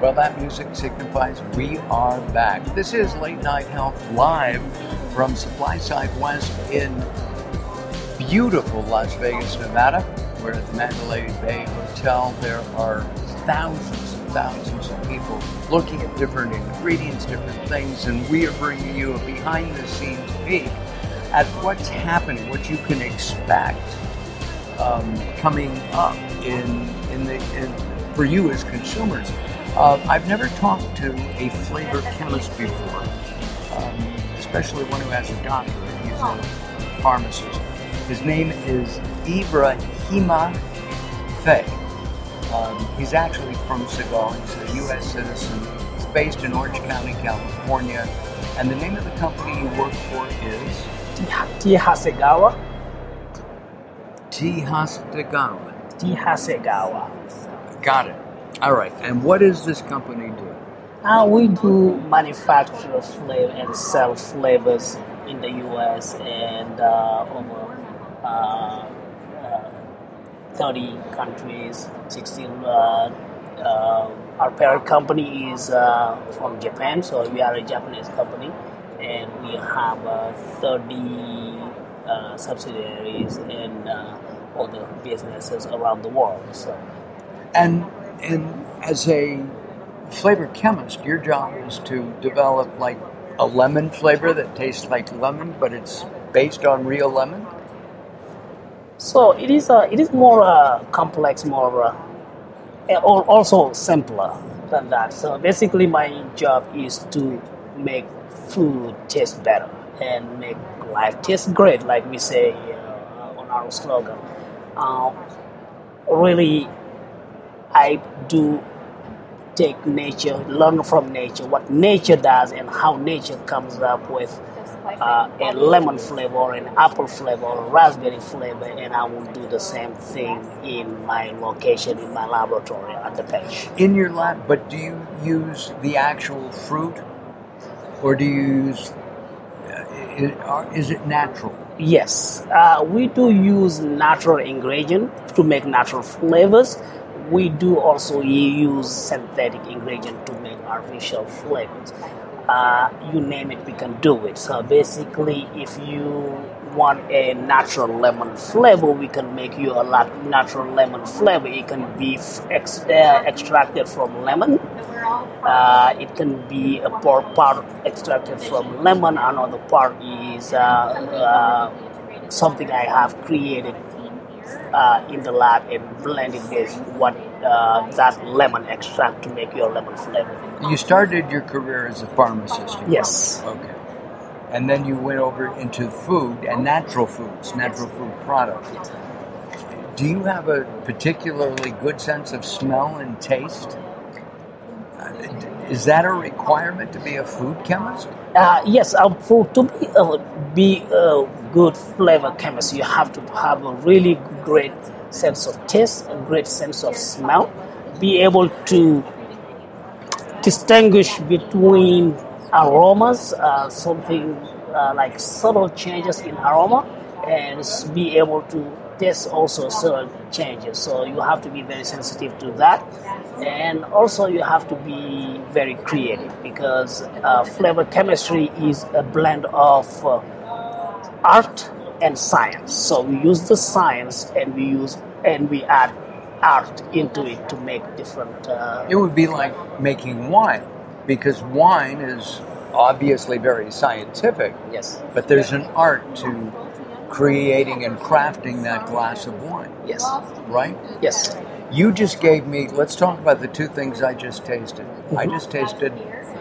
Well, that music signifies we are back. This is Late Night Health live from SupplySide West in beautiful Las Vegas, Nevada. We're at the Mandalay Bay Hotel. There are thousands and thousands of people looking at different ingredients, different things, and we are bringing you a behind the scenes peek at what's happening, what you can expect um, coming up in in the in, for you as consumers. Uh, I've never talked to a flavor chemist before, um, especially one who has a doctorate. He's a pharmacist. His name is Ibrahima Faye. Um, he's actually from Senegal. He's a U.S. citizen. He's based in Orange County, California. And the name of the company you work for is T. Hasegawa. T. Hasegawa. T. Hasegawa. Got it. All right. And what does this company do? Uh, we do manufacture flavor and sell flavors in the U.S. and uh, over uh, uh 30 countries, 16. Uh, uh, our parent company is from Japan, so we are a Japanese company, and we have 30 subsidiaries and other businesses around the world. So, and and as a flavor chemist, your job is to develop like a lemon flavor that tastes like lemon, but it's based on real lemon. So it is. Uh, it is more uh, complex, more uh, also simpler than that. So basically, my job is to make food taste better and make life taste great, like we say uh, on our slogan. Uh, really, I do take nature, learn from nature, what nature does, and how nature comes up with uh, a lemon flavor, an apple flavor, a raspberry flavor, and I will do the same thing in my location, in my laboratory at the bench. In your lab, but do you use the actual fruit, or do you use? Uh, is it natural? Yes, uh, we do use natural ingredients to make natural flavors we do also use synthetic ingredient to make artificial flavors. Uh, you name it, we can do it. So basically, if you want a natural lemon flavor, we can make you a natural lemon flavor. It can be ex- uh, extracted from lemon. Uh, it can be a part, part extracted from lemon. Another part is uh, uh, something I have created uh, in the lab and blend it with what uh, that lemon extract to make your lemon flavor. You started your career as a pharmacist. Yes. Okay. And then you went over into food and natural foods, natural food products. Yes. Do you have a particularly good sense of smell and taste? Is that a requirement to be a food chemist? Uh, yes, uh, for to be, uh, be a good flavor chemist, you have to have a really great sense of taste, a great sense of smell, be able to distinguish between aromas, uh, something uh, like subtle changes in aroma, and be able to taste also subtle changes. So you have to be very sensitive to that, and also you have to be very creative because uh, flavor chemistry is a blend of uh, art and science. So we use the science and we use and we add art into it to make different. Uh, it would be like making wine, because wine is obviously very scientific. Yes. But there's an art to creating and crafting that glass of wine. Yes. Right. Yes. You just gave me. Let's talk about the two things I just tasted. Mm-hmm. I just tasted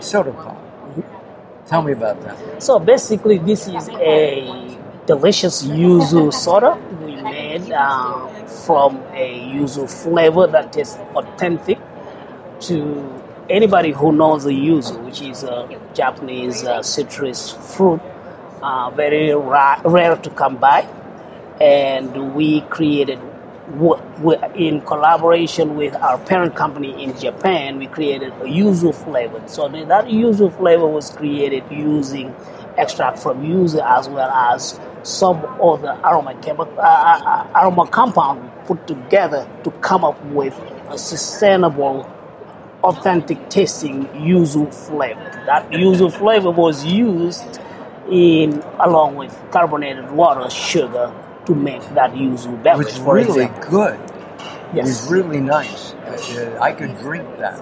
soda pop. Mm-hmm. Tell me about that. So basically, this is a delicious yuzu soda we made uh, from a yuzu flavor that is authentic to anybody who knows the yuzu, which is a Japanese uh, citrus fruit, uh, very ra- rare to come by. And we created, in collaboration with our parent company in Japan, we created a yuzu flavor. So that yuzu flavor was created using extract from yuzu as well as some other aroma, uh, uh, aroma compound put together to come up with a sustainable authentic tasting yuzu flavor. That yuzu flavor was used in along with carbonated water, sugar to make that yuzu It beverage. was for really example. good. It was really nice. Uh, I could drink that.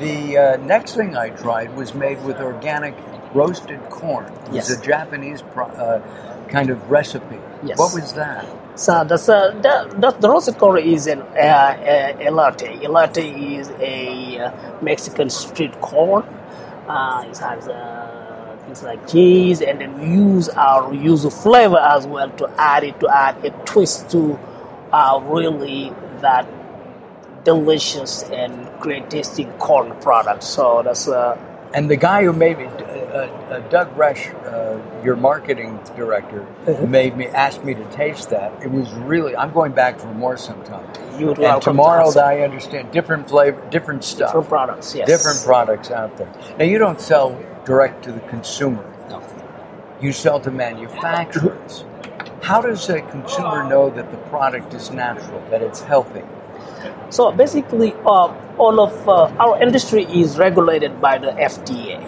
The uh, next thing I tried was made with organic roasted corn. It was Yes. a Japanese pro- uh, kind of recipe. Yes. What was that? So that's uh, the, the, the roasted corn is an uh, uh, elote. Elote is a uh, Mexican street corn. Uh, it has uh, things like cheese, and then we use our yuzu flavor as well to add it to add a twist to uh, really that delicious and great tasting corn product. So that's uh, And the guy who made me, uh, uh, Doug Rush, uh, your marketing director, Uh-huh. made me ask me to taste that. It was really. I'm going back for more sometime. you would And to tomorrow, have I understand different flavor, different stuff, different products. Yes, different products out there. Now you don't sell direct to the consumer. No. You sell to manufacturers. How does a consumer know that the product is natural, that it's healthy? So basically, uh, all of uh, our industry is regulated by the FDA.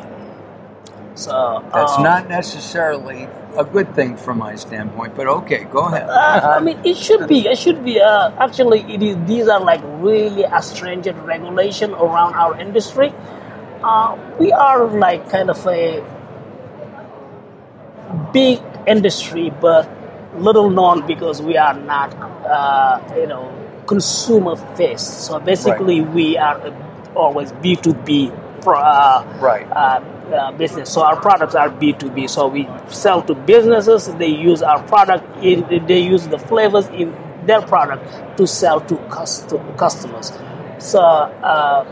So That's uh, not necessarily a good thing from my standpoint, but okay, go ahead. Uh, I mean, it should be. It should be. Uh, actually, it is. These are like really a stringent regulation around our industry. Uh, we are like kind of a big industry, but little known because we are not, uh, you know, consumer faced. So basically, we are always B two B. Uh, Right. uh, uh, business. So our products are B two B. So we sell to businesses. They use our product. In, they use the flavors in their product to sell to cust- customers. So, uh,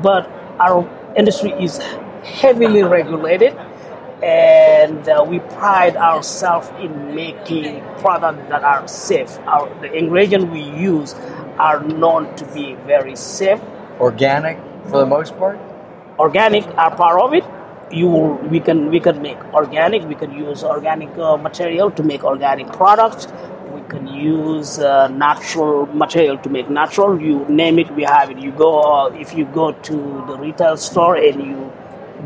but our industry is heavily regulated, and uh, we pride ourselves in making products that are safe. Our, the ingredients we use are known to be very safe Organic for the most part? organic are part of it you will, we can we can make organic we can use organic uh, material to make organic products can use uh, natural material to make natural. You name it we have it. You go uh, if you go to the retail store and you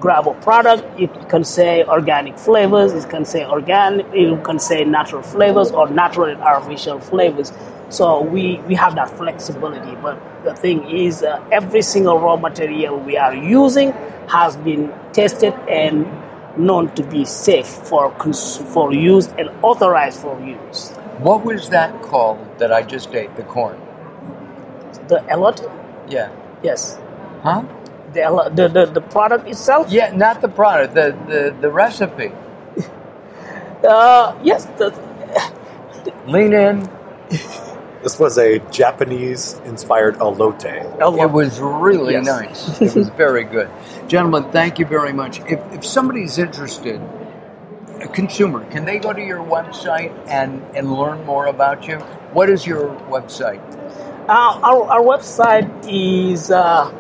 grab a product it can say organic flavors it can say organic it can say natural flavors or natural and artificial flavors. So we, we have that flexibility. But the thing is uh, every single raw material we are using has been tested and known to be safe for cons- for use and authorized for use What was that called that I just ate? The corn. the elot Yeah. yes Huh? the, elo- the, the the product itself Yeah, not the product, the, the, the recipe. uh, yes the, Lean in. This was a Japanese inspired elote. It was really Yes. nice. It was very good. Gentlemen, thank you very much. If, if somebody's interested, a consumer, can they go to your website and, and learn more about you? What is your website? Uh, our, our website is uh,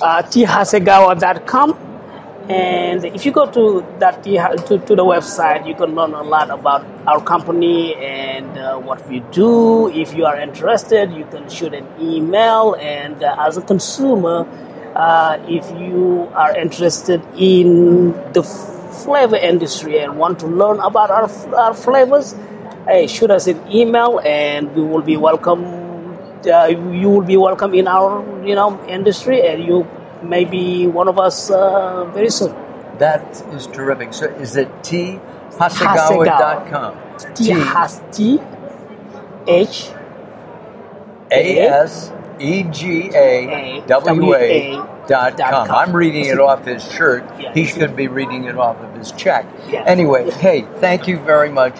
uh, thasegawa.com. And if you go to that to, to the website, you can learn a lot about our company and uh, what we do. If you are interested, you can shoot an email. And uh, as a consumer, uh, if you are interested in the flavor industry and want to learn about our, our flavors, hey, shoot us an email, and we will be welcome uh, you will be welcome in our you know industry and you may be one of us uh, very soon That is terrific. So is it T Hasegawa.com? T H A S E G A W A dot com. I'm reading it off his shirt. Yeah. He should be reading it off of his check. Yeah. Anyway, hey, thank you very much,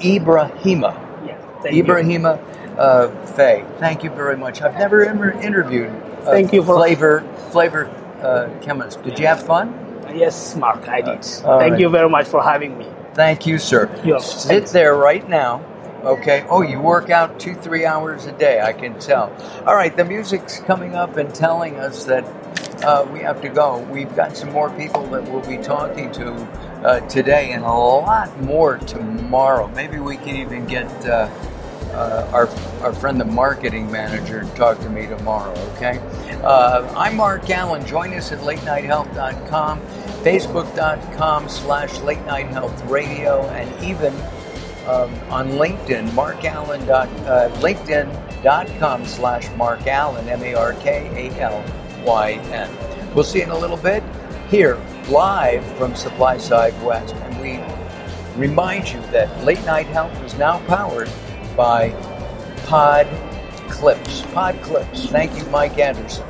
Ibrahima. you. Ibrahima uh, Faye. Thank you very much. I've never ever interviewed a Thank you for- flavor flavor uh, chemist. Did you have fun? yes Mark I did All thank right. you very much for having me Thank you, sir. Yes, Sit there right now. Okay. Oh, you work out two, three hours a day. I can tell. All right. The music's coming up and telling us that uh, we have to go. We've got some more people that we'll be talking to uh, today, and a lot more tomorrow. Maybe we can even get uh, uh, our, our friend, the marketing manager, to talk to me tomorrow, okay? Uh, I'm Mark Alyn. Join us at latenighthealth.com, facebook.com slash late night health radio, and even um, on LinkedIn, Mark Alyn. Dot, uh, LinkedIn.com slash Mark Alyn, M A R K A L Y N. We'll see you in a little bit here, live from SupplySide West. And we remind you that Late Night Health is now powered by Pod Clips. Pod Clips. Thank you, Mike Anderson.